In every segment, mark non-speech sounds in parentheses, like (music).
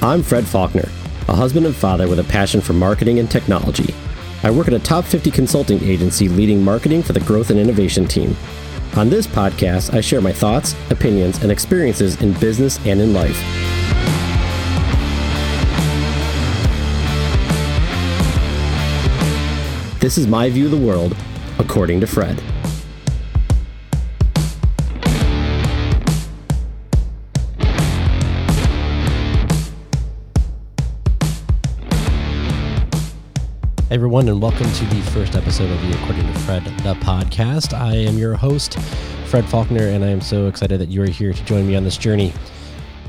I'm Fred Faulkner, a husband and father with a passion for marketing and technology. I work at a top 50 consulting agency leading marketing for the growth and innovation team. On this podcast, I share my thoughts, opinions, and experiences in business and in life. This is my view of the world, according to Fred. Everyone, and welcome to the first episode of the According to Fred, the podcast. I am your host, Fred Faulkner, and I am so excited that you are here to join me on this journey.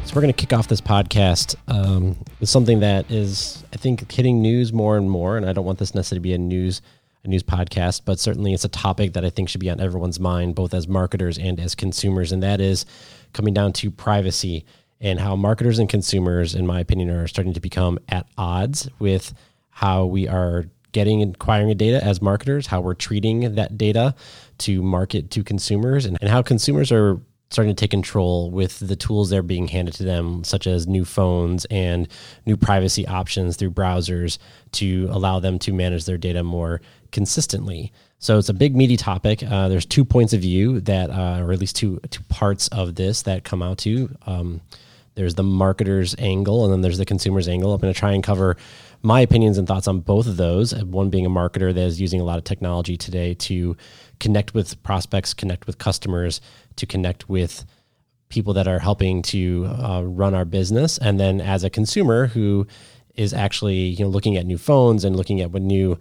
So, we're going to kick off this podcast um, with something that is, I think, hitting news more and more. And I don't want this necessarily to be a news a news podcast, but certainly it's a topic that I think should be on everyone's mind, both as marketers and as consumers, and that is coming down to privacy and how marketers and consumers, in my opinion, are starting to become at odds with how we are getting and acquiring data as marketers, how we're treating that data to market to consumers, and, and how consumers are starting to take control with the tools that are being handed to them, such as new phones and new privacy options through browsers to allow them to manage their data more consistently. So it's a big meaty topic. Uh, there's two points of view that, uh, or at least two two parts of this that come out to. Um, there's the marketer's angle, and then there's the consumer's angle. I'm going to try and cover my opinions and thoughts on both of those. One being a marketer that is using a lot of technology today to connect with prospects, connect with customers, to connect with people that are helping to uh, run our business, and then as a consumer who is actually you know looking at new phones and looking at what new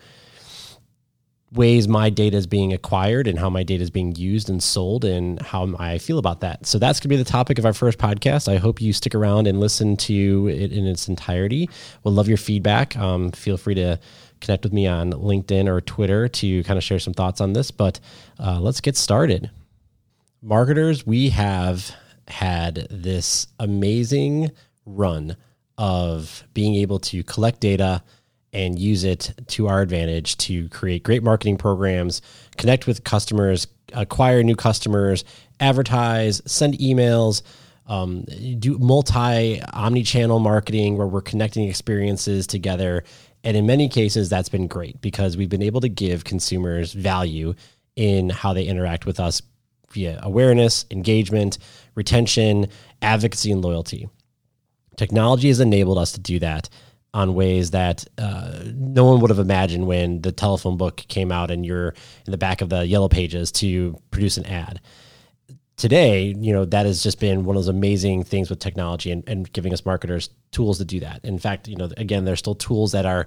ways my data is being acquired and how my data is being used and sold and how I feel about that. So that's going to be the topic of our first podcast. I hope you stick around and listen to it in its entirety. We'll love your feedback. Um, feel free to connect with me on LinkedIn or Twitter to kind of share some thoughts on this. But uh, let's get started. Marketers, we have had this amazing run of being able to collect data and use it to our advantage to create great marketing programs, connect with customers, acquire new customers, advertise, send emails, um, do multi omni channel marketing where we're connecting experiences together. And in many cases, that's been great because we've been able to give consumers value in how they interact with us via awareness, engagement, retention, advocacy, and loyalty. Technology has enabled us to do that on ways that uh, no one would have imagined when the telephone book came out and you're in the back of the yellow pages to produce an ad. Today, you know, that has just been one of those amazing things with technology and, and giving us marketers tools to do that. In fact, you know, again, there's still tools that are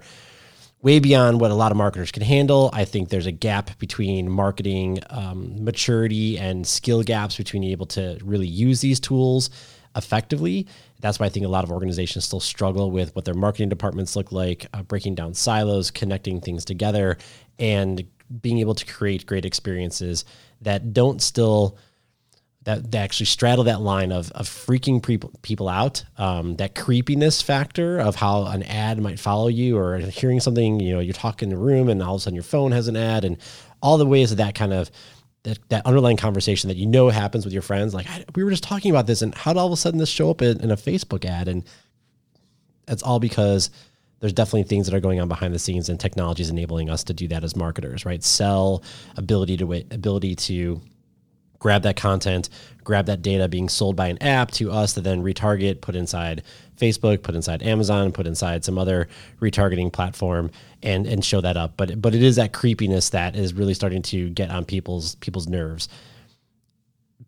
way beyond what a lot of marketers can handle. I think there's a gap between marketing um, maturity and skill gaps between being able to really use these tools effectively. That's why I think a lot of organizations still struggle with what their marketing departments look like, uh, breaking down silos, connecting things together, and being able to create great experiences that don't still that, actually straddle that line of, of freaking people people out, um, that creepiness factor of how an ad might follow you, or hearing something, you know, you're talking in the room and all of a sudden your phone has an ad, and all the ways that that kind of that, that underlying conversation that you know happens with your friends. Like we were just talking about this, and how did all of a sudden this show up in, in a Facebook ad? And that's all because there's definitely things that are going on behind the scenes, and technology is enabling us to do that as marketers, right? Sell ability to wait, ability to grab that content, grab that data being sold by an app to us to then retarget, put inside Facebook, put inside Amazon, put inside some other retargeting platform, and and show that up. But but it is that creepiness that is really starting to get on people's people's nerves.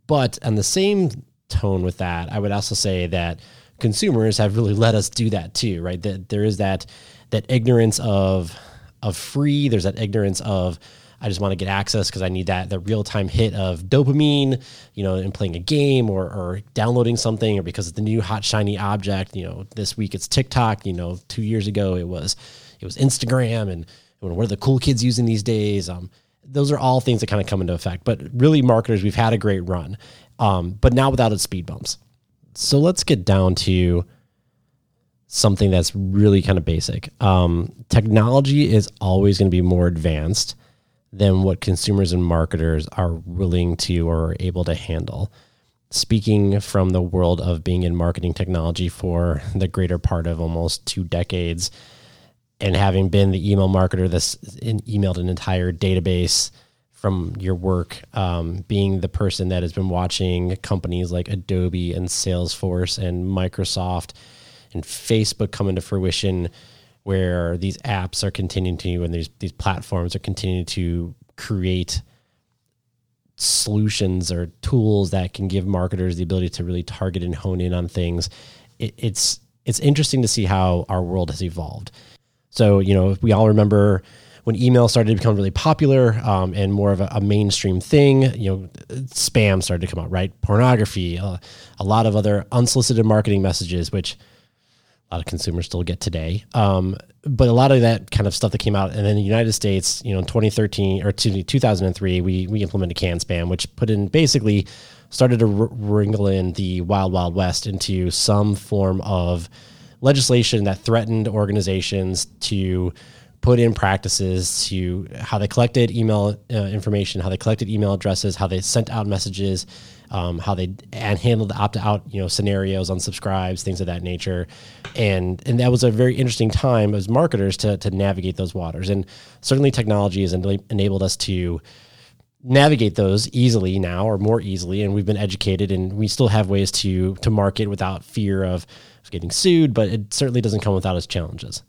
But on the same tone with that, I would also say that consumers have really let us do that too, right? That there is that that ignorance of of free. There's that ignorance of I just want to get access because I need that the real time hit of dopamine, you know, in playing a game or, or downloading something, or because of the new hot shiny object. You know, this week it's TikTok. You know, two years ago it was it was Instagram, and what are the cool kids using these days? Um, those are all things that kind of come into effect. But really, marketers, we've had a great run, um, but now without its speed bumps. So let's get down to something that's really kind of basic. Um, technology is always going to be more advanced than what consumers and marketers are willing to or able to handle. speaking from the world of being in marketing technology for the greater part of almost two decades and having been the email marketer that's emailed an entire database from your work, um, being the person that has been watching companies like Adobe and Salesforce and Microsoft and Facebook come into fruition, where these apps are continuing to and these these platforms are continuing to create solutions or tools that can give marketers the ability to really target and hone in on things. It, it's it's interesting to see how our world has evolved. So you know, we all remember when email started to become really popular um, and more of a, a, mainstream thing, you know, spam started to come out, right? Pornography, uh, a lot of other unsolicited marketing messages, which a lot of consumers still get today. Um, but a lot of that kind of stuff that came out, and then the United States, you know, in 2013 or 2003, we we implemented CAN-SPAM, which put in basically started to wrangle in the wild wild west into some form of legislation that threatened organizations to put in practices to how they collected email uh, information, how they collected email addresses, how they sent out messages, um, how they and handled the opt out you know scenarios, unsubscribes, things of that nature, and and that was a very interesting time as marketers to to navigate those waters. And certainly technology has enabled us to navigate those easily now or more easily. And we've been educated and we still have ways to to market without fear of getting sued but it certainly doesn't come without its challenges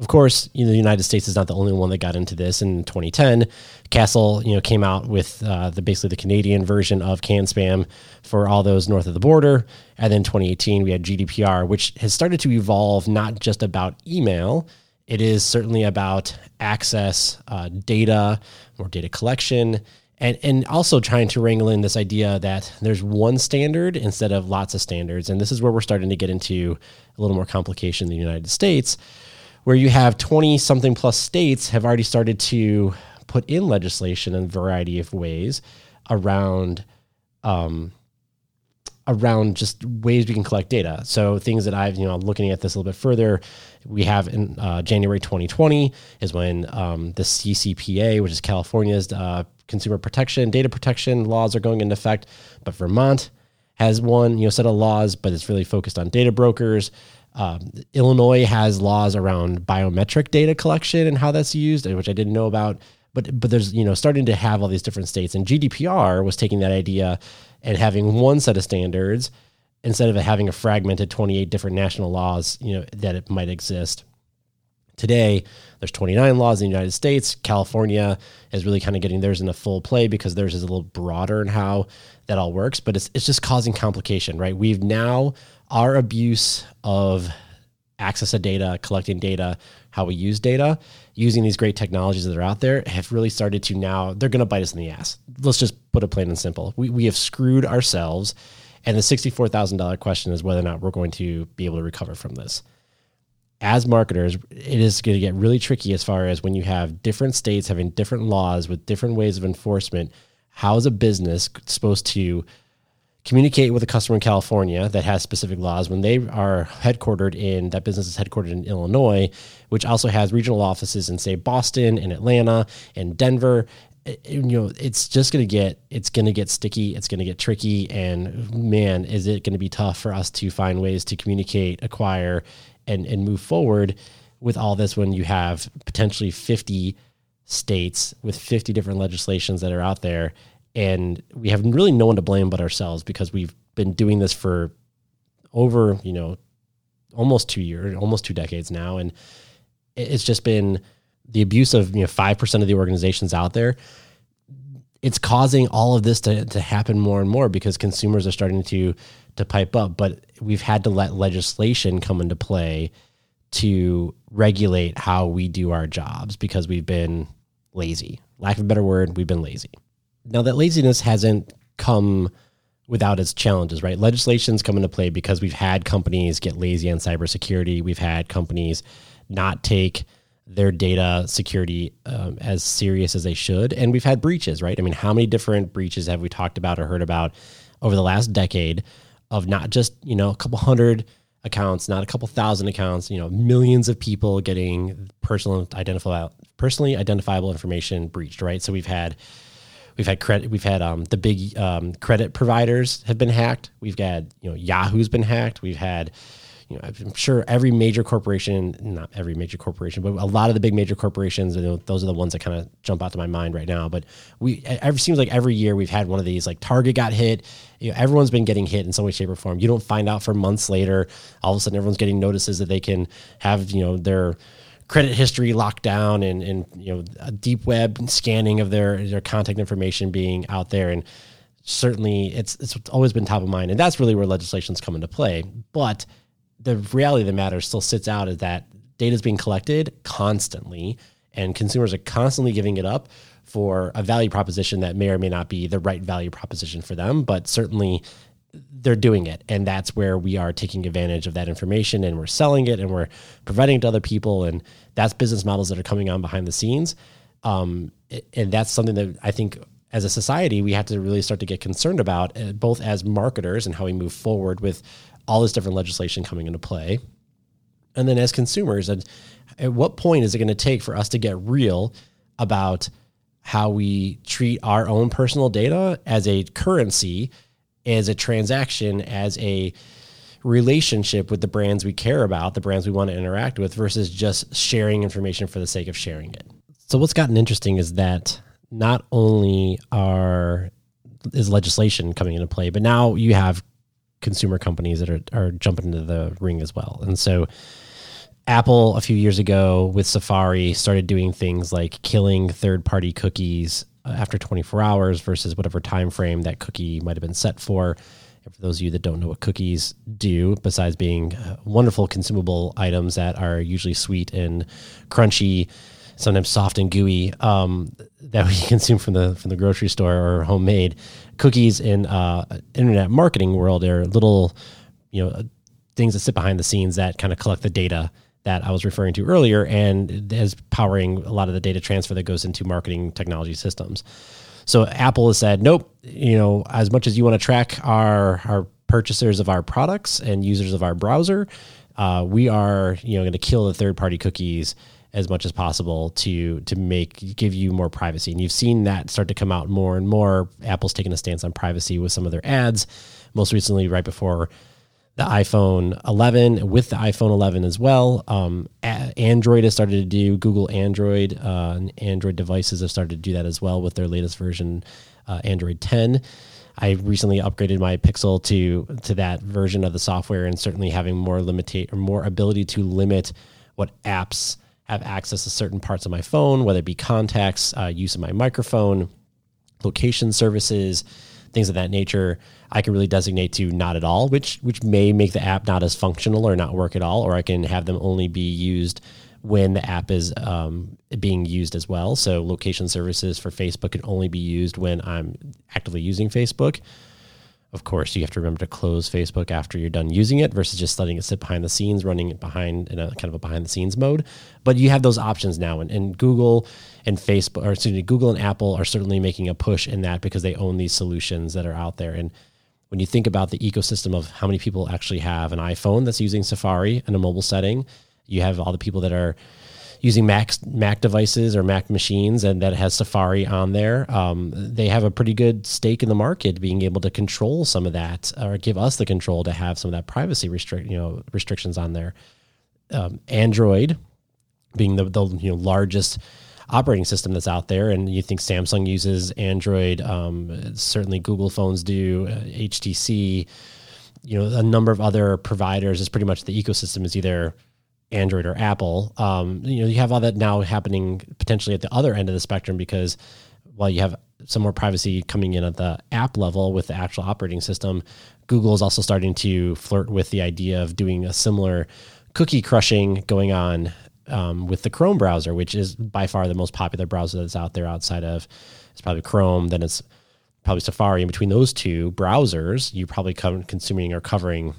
of course, you know, the United States is not the only one that got into this. In 2010, CASL, you know, came out with uh, the basically the Canadian version of CAN-SPAM for all those north of the border. And then 2018, we had GDPR, which has started to evolve not just about email. It is certainly about access, uh, data, more data collection, and and also trying to wrangle in this idea that there's one standard instead of lots of standards. And this is where we're starting to get into a little more complication in the United States where you have 20 something plus states have already started to put in legislation in a variety of ways around um, around just ways we can collect data. So things that I've, you know, looking at this a little bit further, we have in uh, January 2020 is when um, the CCPA, which is California's uh, consumer protection, data protection laws are going into effect. But Vermont has one, you know, set of laws, but it's really focused on data brokers. Um, Illinois has laws around biometric data collection and how that's used, which I didn't know about. But but there's you know starting to have all these different states, and GDPR was taking that idea and having one set of standards instead of having a fragmented 28 different national laws, you know that it might exist. Today, there's 29 laws in the United States. California is really kind of getting theirs in a full play because theirs is a little broader in how that all works, but it's, it's just causing complication, right? We've now our abuse of access to data, collecting data, how we use data, using these great technologies that are out there have really started to now, they're going to bite us in the ass. Let's just put it plain and simple. We, we have screwed ourselves. And the $64,000 question is whether or not we're going to be able to recover from this. As marketers, it is going to get really tricky as far as when you have different states having different laws with different ways of enforcement. How is a business supposed to communicate with a customer in California that has specific laws when they are headquartered in that business is headquartered in Illinois, which also has regional offices in say Boston and Atlanta and Denver. It, you know, it's just going to get it's going to get sticky, it's going to get tricky and man, is it going to be tough for us to find ways to communicate, acquire and and move forward with all this when you have potentially 50 states with 50 different legislations that are out there and we have really no one to blame but ourselves because we've been doing this for over you know almost two years almost two decades now. And it's just been the abuse of you know 5% of the organizations out there. It's causing all of this to, to happen more and more because consumers are starting to to pipe up. But we've had to let legislation come into play to regulate how we do our jobs because we've been lazy. Lack of a better word we've been lazy now that laziness hasn't come without its challenges, right? Legislation's come into play because we've had companies get lazy on cybersecurity. We've had companies not take their data security um, as serious as they should, and we've had breaches, right? I mean, how many different breaches have we talked about or heard about over the last decade of not just you know a couple hundred accounts, not a couple thousand accounts, you know, millions of people getting personal identifiable personally identifiable information breached, right? So we've had We've had credit. We've had um, the big um, credit providers have been hacked. We've had you know Yahoo's been hacked. We've had you know I'm sure every major corporation, not every major corporation, but a lot of the big major corporations. You know, those are the ones that kind of jump out to my mind right now. But we it seems like every year we've had one of these. Like Target got hit. You know, everyone's been getting hit in some way, shape, or form. You don't find out for months later. All of a sudden, everyone's getting notices that they can have you know their credit history locked down and, and you know a deep web scanning of their their contact information being out there. And certainly it's it's always been top of mind. And that's really where legislations come into play. But the reality of the matter still sits out is that data is being collected constantly and consumers are constantly giving it up for a value proposition that may or may not be the right value proposition for them. But certainly they're doing it. And that's where we are taking advantage of that information and we're selling it and we're providing it to other people. And that's business models that are coming on behind the scenes. Um, and that's something that i think as a society we have to really start to get concerned about uh, both as marketers and how we move forward with all this different legislation coming into play. And then as consumers and at what point is it going to take for us to get real about how we treat our own personal data as a currency as a transaction, as a relationship with the brands we care about, the brands we want to interact with, versus just sharing information for the sake of sharing it. So what's gotten interesting is that not only are is legislation coming into play, but now you have consumer companies that are, are jumping into the ring as well. And so Apple a few years ago with Safari started doing things like killing third party cookies after 24 hours versus whatever time frame that cookie might have been set for. And for those of you that don't know what cookies do, besides being uh, wonderful consumable items that are usually sweet and crunchy, sometimes soft and gooey, um, that we (laughs) consume from the from the grocery store or homemade, cookies in uh, internet marketing world are little, you know, things that sit behind the scenes that kind of collect the data that I was referring to earlier and is powering a lot of the data transfer that goes into marketing technology systems. So Apple has said, nope, you know, as much as you want to track our our purchasers of our products and users of our browser, uh, we are, you know, going to kill the third party cookies as much as possible to to make give you more privacy. And you've seen that start to come out more and more. Apple's taken a stance on privacy with some of their ads. Most recently, right before the iPhone 11 with the iPhone 11 as well. Um, Android has started to do Google Android uh, and Android devices have started to do that as well with their latest version, uh, Android 10. I recently upgraded my Pixel to to that version of the software, and certainly having more limitate or more ability to limit what apps have access to certain parts of my phone, whether it be contacts, uh, use of my microphone, location services, things of that nature. I can really designate to not at all, which which may make the app not as functional or not work at all, or I can have them only be used when the app is um, being used as well. So location services for Facebook can only be used when I'm actively using Facebook. Of course, you have to remember to close Facebook after you're done using it versus just letting it sit behind the scenes, running it behind in a kind of a behind the scenes mode. But you have those options now, and, and Google and Facebook, or excuse me, Google and Apple are certainly making a push in that because they own these solutions that are out there. And when you think about the ecosystem of how many people actually have an iPhone that's using Safari in a mobile setting, you have all the people that are using Mac Mac devices or Mac machines and that has Safari on there. Um, they have a pretty good stake in the market, being able to control some of that or give us the control to have some of that privacy restrict you know restrictions on there. Um, Android being the, the you know largest operating system that's out there. And you think Samsung uses Android, um, certainly Google phones do, uh, HTC, you know, a number of other providers is pretty much the ecosystem is either Android or Apple. Um, you know, you have all that now happening potentially at the other end of the spectrum because while you have some more privacy coming in at the app level with the actual operating system, Google is also starting to flirt with the idea of doing a similar cookie crushing going on um, with the Chrome browser, which is by far the most popular browser that's out there outside of it's probably Chrome, then it's probably Safari. And between those two browsers, you probably come consuming or covering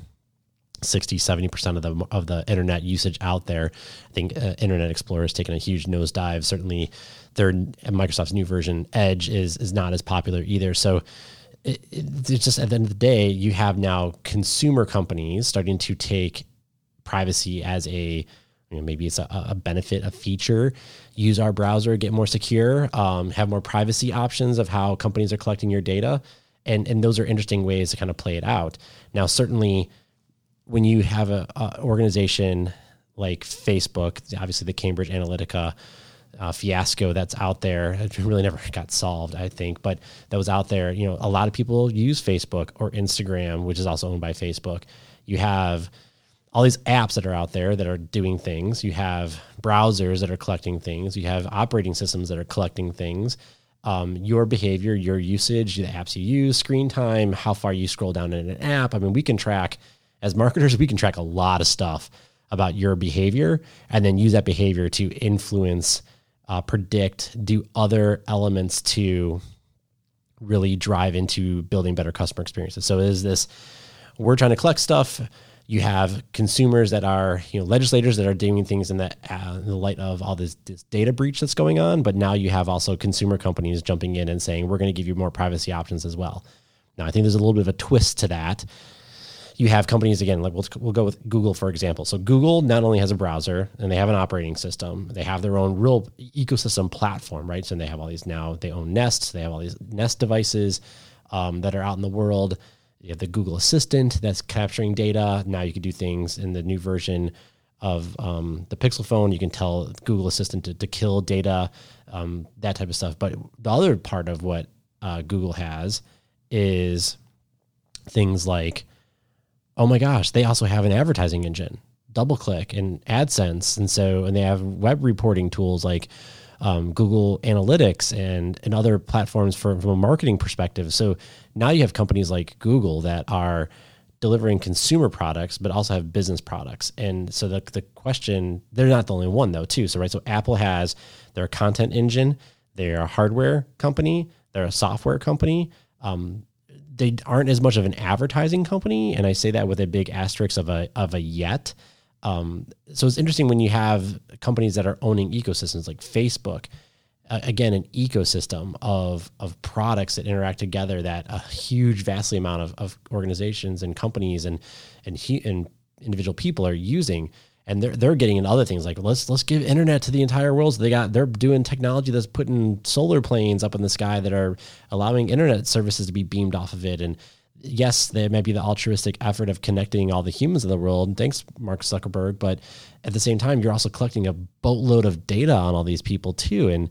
60 70% of the of the internet usage out there i think uh, internet explorer has taken a huge nosedive certainly their microsoft's new version edge is is not as popular either so it, it, it's just at the end of the day you have now consumer companies starting to take privacy as a You know, maybe it's a, a, benefit, a feature. Use our browser, get more secure, um, have more privacy options of how companies are collecting your data, and and those are interesting ways to kind of play it out. Now, certainly, when you have a, a organization like Facebook, obviously the Cambridge Analytica uh, fiasco that's out there. It really never (laughs) got solved, I think, but that was out there. You know, a lot of people use Facebook or Instagram, which is also owned by Facebook. You have all these apps that are out there that are doing things. You have browsers that are collecting things. You have operating systems that are collecting things. Um, your behavior, your usage, the apps you use, screen time, how far you scroll down in an app. I mean, we can track as marketers, we can track a lot of stuff about your behavior and then use that behavior to influence uh, predict, do other elements to really drive into building better customer experiences. So is this we're trying to collect stuff. You have consumers that are, you know, legislators that are doing things in the, uh, in the light of all this, this, data breach that's going on. But now you have also consumer companies jumping in and saying, we're going to give you more privacy options as well. Now, I think there's a little bit of a twist to that you have companies again like we'll, we'll go with google for example. So google not only has a browser and they have an operating system they have their own real ecosystem platform right? So they have all these now they own nest they have all these nest devices um, that are out in the world. You have the google assistant that's capturing data. Now you can do things in the new version of um, the pixel phone. You can tell google assistant to, to kill data um, that type of stuff. But the other part of what uh, google has is things like oh my gosh, they also have an advertising engine, DoubleClick and AdSense, and so and they have web reporting tools like um, Google Analytics and and other platforms for, from a marketing perspective. So now you have companies like Google that are delivering consumer products, but also have business products. And so the the question, they're not the only one though, too. So right, so Apple has their content engine, they're a hardware company, they're a software company. Um, they aren't as much of an advertising company, and I say that with a big asterisk of a of a yet. Um, so it's interesting when you have companies that are owning ecosystems like Facebook. Uh, again, an ecosystem of of products that interact together that a huge, vastly amount of, of organizations and companies and and he, and individual people are using and they're they're getting into other things like let's let's give internet to the entire world. So they got they're doing technology that's putting solar planes up in the sky that are allowing internet services to be beamed off of it. And yes, there may be the altruistic effort of connecting all the humans in the world. And thanks, Mark Zuckerberg. But at the same time, you're also collecting a boatload of data on all these people too. And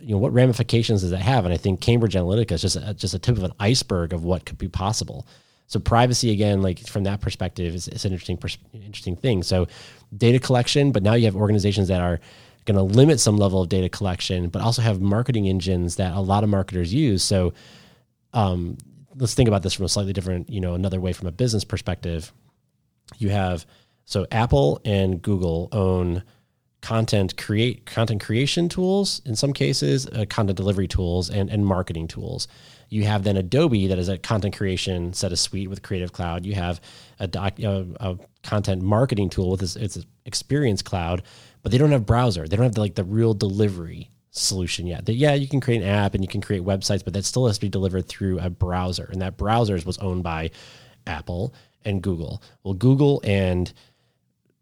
you know what ramifications does that have? And I think Cambridge Analytica is just a, just a tip of an iceberg of what could be possible. So privacy again, like from that perspective, is, is an interesting interesting thing. So data collection, but now you have organizations that are going to limit some level of data collection, but also have marketing engines that a lot of marketers use. So um, let's think about this from a slightly different, you know, another way from a business perspective. You have so Apple and Google own content create content creation tools in some cases, uh, content delivery tools, and and marketing tools. You have then Adobe that is a content creation set of suite with Creative Cloud. You have a, doc, a, a content marketing tool with its, its Experience Cloud, but they don't have browser. They don't have the, like the real delivery solution yet. That yeah, you can create an app and you can create websites, but that still has to be delivered through a browser, and that browser was owned by Apple and Google. Well, Google and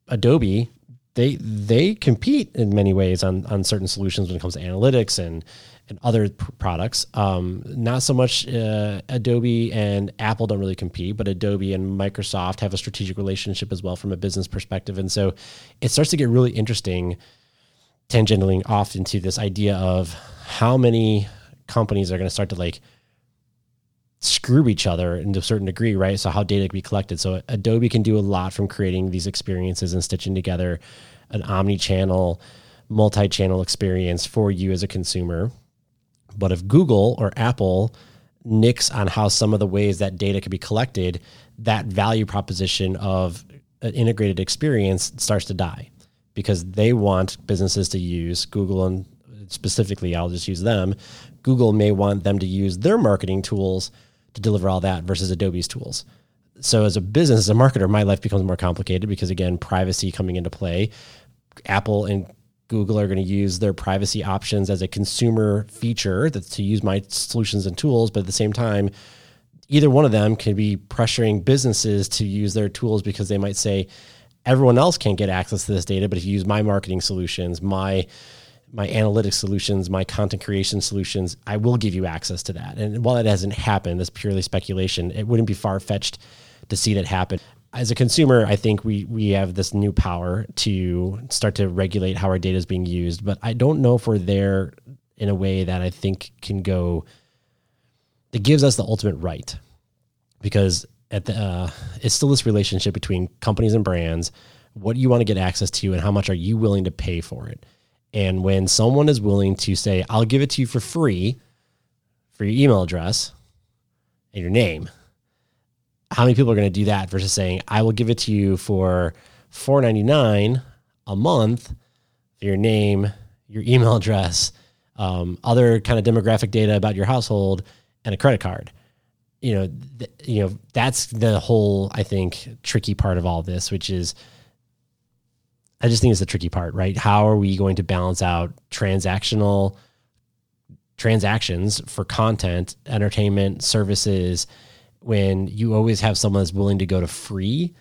Adobe they they compete in many ways on on certain solutions when it comes to analytics and and other pr- products. Um, not so much uh, Adobe and Apple don't really compete, but Adobe and Microsoft have a strategic relationship as well from a business perspective. And so it starts to get really interesting, tangentially off into this idea of how many companies are going to start to like screw each other into a certain degree, right? So how data can be collected. So Adobe can do a lot from creating these experiences and stitching together an omni-channel, multi-channel experience for you as a consumer but if Google or Apple nicks on how some of the ways that data could be collected, that value proposition of an integrated experience starts to die because they want businesses to use Google and specifically, I'll just use them. Google may want them to use their marketing tools to deliver all that versus Adobe's tools. So, as a business, as a marketer, my life becomes more complicated because, again, privacy coming into play. Apple and Google are going to use their privacy options as a consumer feature that's to use my solutions and tools, but at the same time, either one of them can be pressuring businesses to use their tools because they might say, everyone else can't get access to this data, but if you use my marketing solutions, my my analytics solutions, my content creation solutions, I will give you access to that. And while it hasn't happened, this purely speculation. It wouldn't be far fetched to see that happen. As a consumer, I think we we have this new power to start to regulate how our data is being used, but I don't know if we're there in a way that I think can go that gives us the ultimate right. Because at the uh, it's still this relationship between companies and brands. What you want to get access to, and how much are you willing to pay for it? And when someone is willing to say, "I'll give it to you for free," for your email address and your name, how many people are going to do that versus saying, "I will give it to you for $4.99 a month for your name, your email address, um, other kind of demographic data about your household, and a credit card." you know, th- you know, that's the whole I think tricky part of all this, which is I just think it's the tricky part, right? How are we going to balance out transactional transactions for content, entertainment, services when you always have someone that's willing to go to free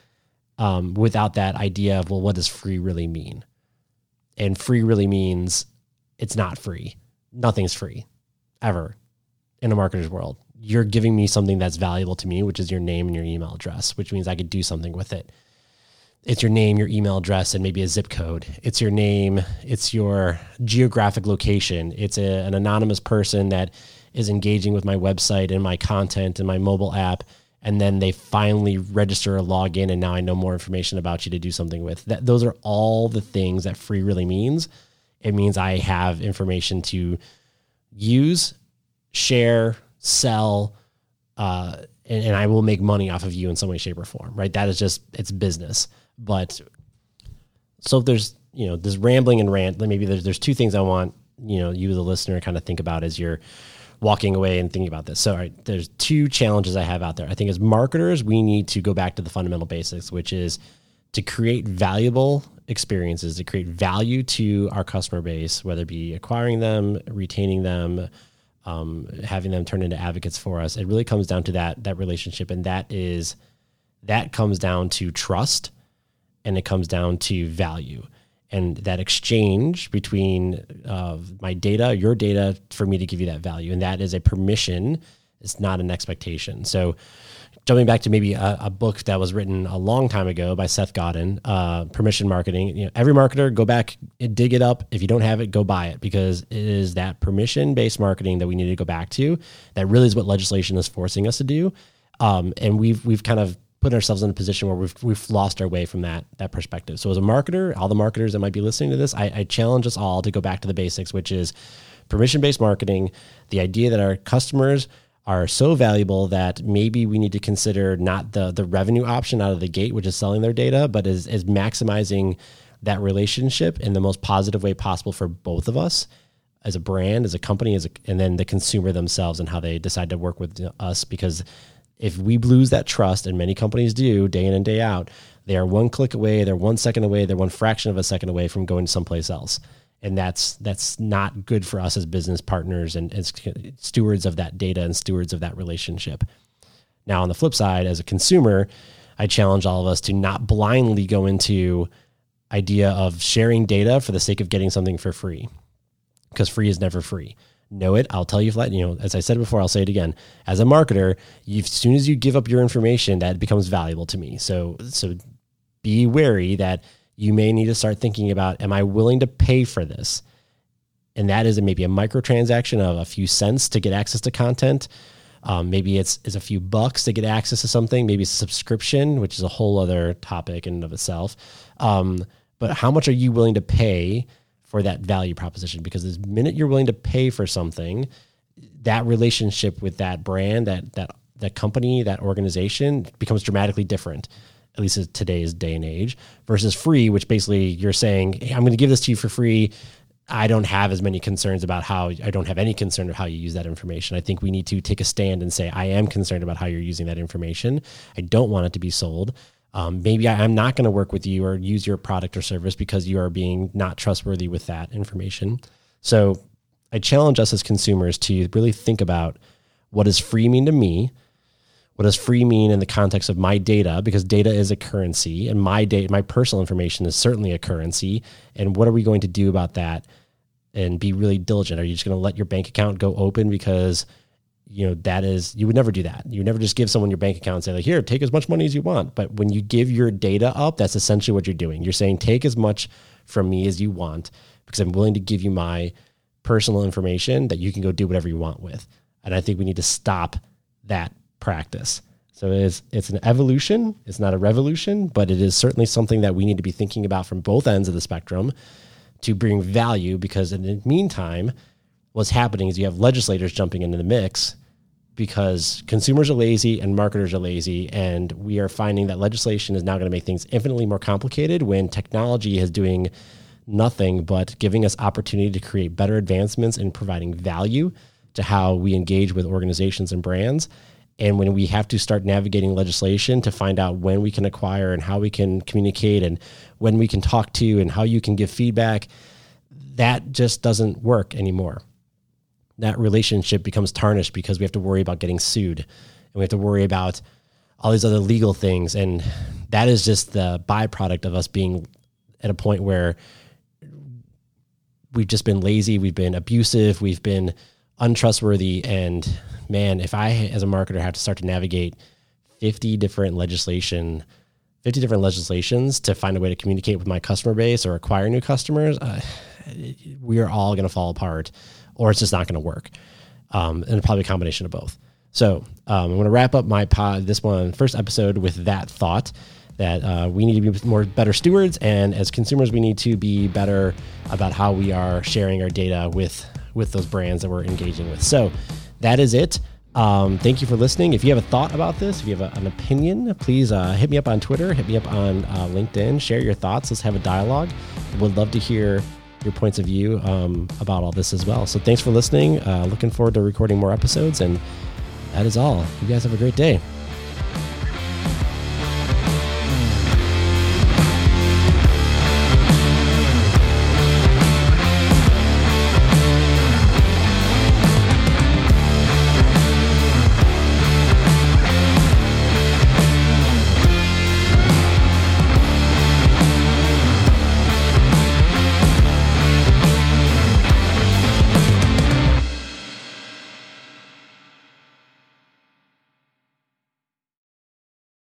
um, without that idea of, well, what does free really mean? And free really means it's not free. Nothing's free ever in a marketer's world you're giving me something that's valuable to me, which is your name and your email address, which means I could do something with it. It's your name, your email address, and maybe a zip code. It's your name, it's your geographic location. It's a, an anonymous person that is engaging with my website and my content and my mobile app. And then they finally register a login, and now I know more information about you to do something with. That those are all the things that free really means. It means I have information to use, share, sell, uh, and, and I will make money off of you in some way, shape, or form. Right? That is just it's business. But so if there's you know this rambling and rant, maybe there's there's two things I want you know you the listener kind of think about as you're walking away and thinking about this. So, there's two challenges I have out there. I think as marketers, we need to go back to the fundamental basics, which is to create valuable experiences, to create value to our customer base, whether it be acquiring them, retaining them, um, having them turn into advocates for us. It really comes down to that that relationship, and that is that comes down to trust, and it comes down to value, and that exchange between uh, my data, your data, for me to give you that value, and that is a permission. It's not an expectation. So jumping back to maybe a, a, book that was written a long time ago by Seth Godin, uh, Permission Marketing. You know, every marketer, go back and dig it up. If you don't have it, go buy it because it is that permission based marketing that we need to go back to. That really is what legislation is forcing us to do. Um, and we've we've kind of put ourselves in a position where we've we've lost our way from that that perspective. So as a marketer, all the marketers that might be listening to this, I, I challenge us all to go back to the basics, which is permission based marketing. The idea that our customers are so valuable that maybe we need to consider not the the revenue option out of the gate, which is selling their data, but is is maximizing that relationship in the most positive way possible for both of us as a brand, as a company, as a, and then the consumer themselves and how they decide to work with us. Because if we lose that trust, and many companies do day in and day out, they are one click away, they're one second away, they're one fraction of a second away from going someplace else and that's that's not good for us as business partners and as stewards of that data and stewards of that relationship. Now, on the flip side, as a consumer, I challenge all of us to not blindly go into idea of sharing data for the sake of getting something for free, because free is never free. Know it. I'll tell you flat. You know, as I said before, I'll say it again. As a marketer, as soon as you give up your information, that becomes valuable to me. So, so be wary that you may need to start thinking about am I willing to pay for this? And that is maybe a microtransaction of a few cents to get access to content. Um, maybe it's, it's a few bucks to get access to something. Maybe it's a subscription, which is a whole other topic in and of itself. Um, but how much are you willing to pay for that value proposition? Because the minute you're willing to pay for something, that relationship with that brand, that that that company, that organization becomes dramatically different at least in today's day and age, versus free, which basically you're saying, hey, I'm going to give this to you for free. I don't have as many concerns about how I don't have any concern of how you use that information. I think we need to take a stand and say, I am concerned about how you're using that information. I don't want it to be sold. Um, maybe I, I'm not going to work with you or use your product or service because you are being not trustworthy with that information. So I challenge us as consumers to really think about what does free mean to me? What does free mean in the context of my data? Because data is a currency, and my data, my personal information is certainly a currency. And what are we going to do about that? And be really diligent. Are you just going to let your bank account go open because you know that is you would never do that. You would never just give someone your bank account and say like, "Here, take as much money as you want." But when you give your data up, that's essentially what you're doing. You're saying, "Take as much from me as you want because I'm willing to give you my personal information that you can go do whatever you want with." And I think we need to stop that practice. So it is, it's an evolution. It's not a revolution, but it is certainly something that we need to be thinking about from both ends of the spectrum to bring value. Because in the meantime, what's happening is you have legislators jumping into the mix because consumers are lazy and marketers are lazy. And we are finding that legislation is now going to make things infinitely more complicated when technology is doing nothing but giving us opportunity to create better advancements and providing value to how we engage with organizations and brands. And when we have to start navigating legislation to find out when we can acquire and how we can communicate and when we can talk to and how you can give feedback, that just doesn't work anymore. That relationship becomes tarnished because we have to worry about getting sued and we have to worry about all these other legal things. And that is just the byproduct of us being at a point where we've just been lazy, we've been abusive, we've been untrustworthy. And man, if I, as a marketer, have to start to navigate 50 different legislation, 50 different legislations to find a way to communicate with my customer base or acquire new customers, uh, we are all going to fall apart or it's just not going to work. Um, and probably a combination of both. So um, I'm going to wrap up my pod, this one first episode with that thought that uh, we need to be more better stewards, and as consumers, we need to be better about how we are sharing our data with with those brands that we're engaging with. So that is it. Um, thank you for listening. If you have a thought about this, if you have a, an opinion, please uh, hit me up on Twitter, hit me up on uh, LinkedIn, share your thoughts. Let's have a dialogue. Would love to hear your points of view um, about all this as well. So thanks for listening. Uh, looking forward to recording more episodes. And that is all. You guys have a great day.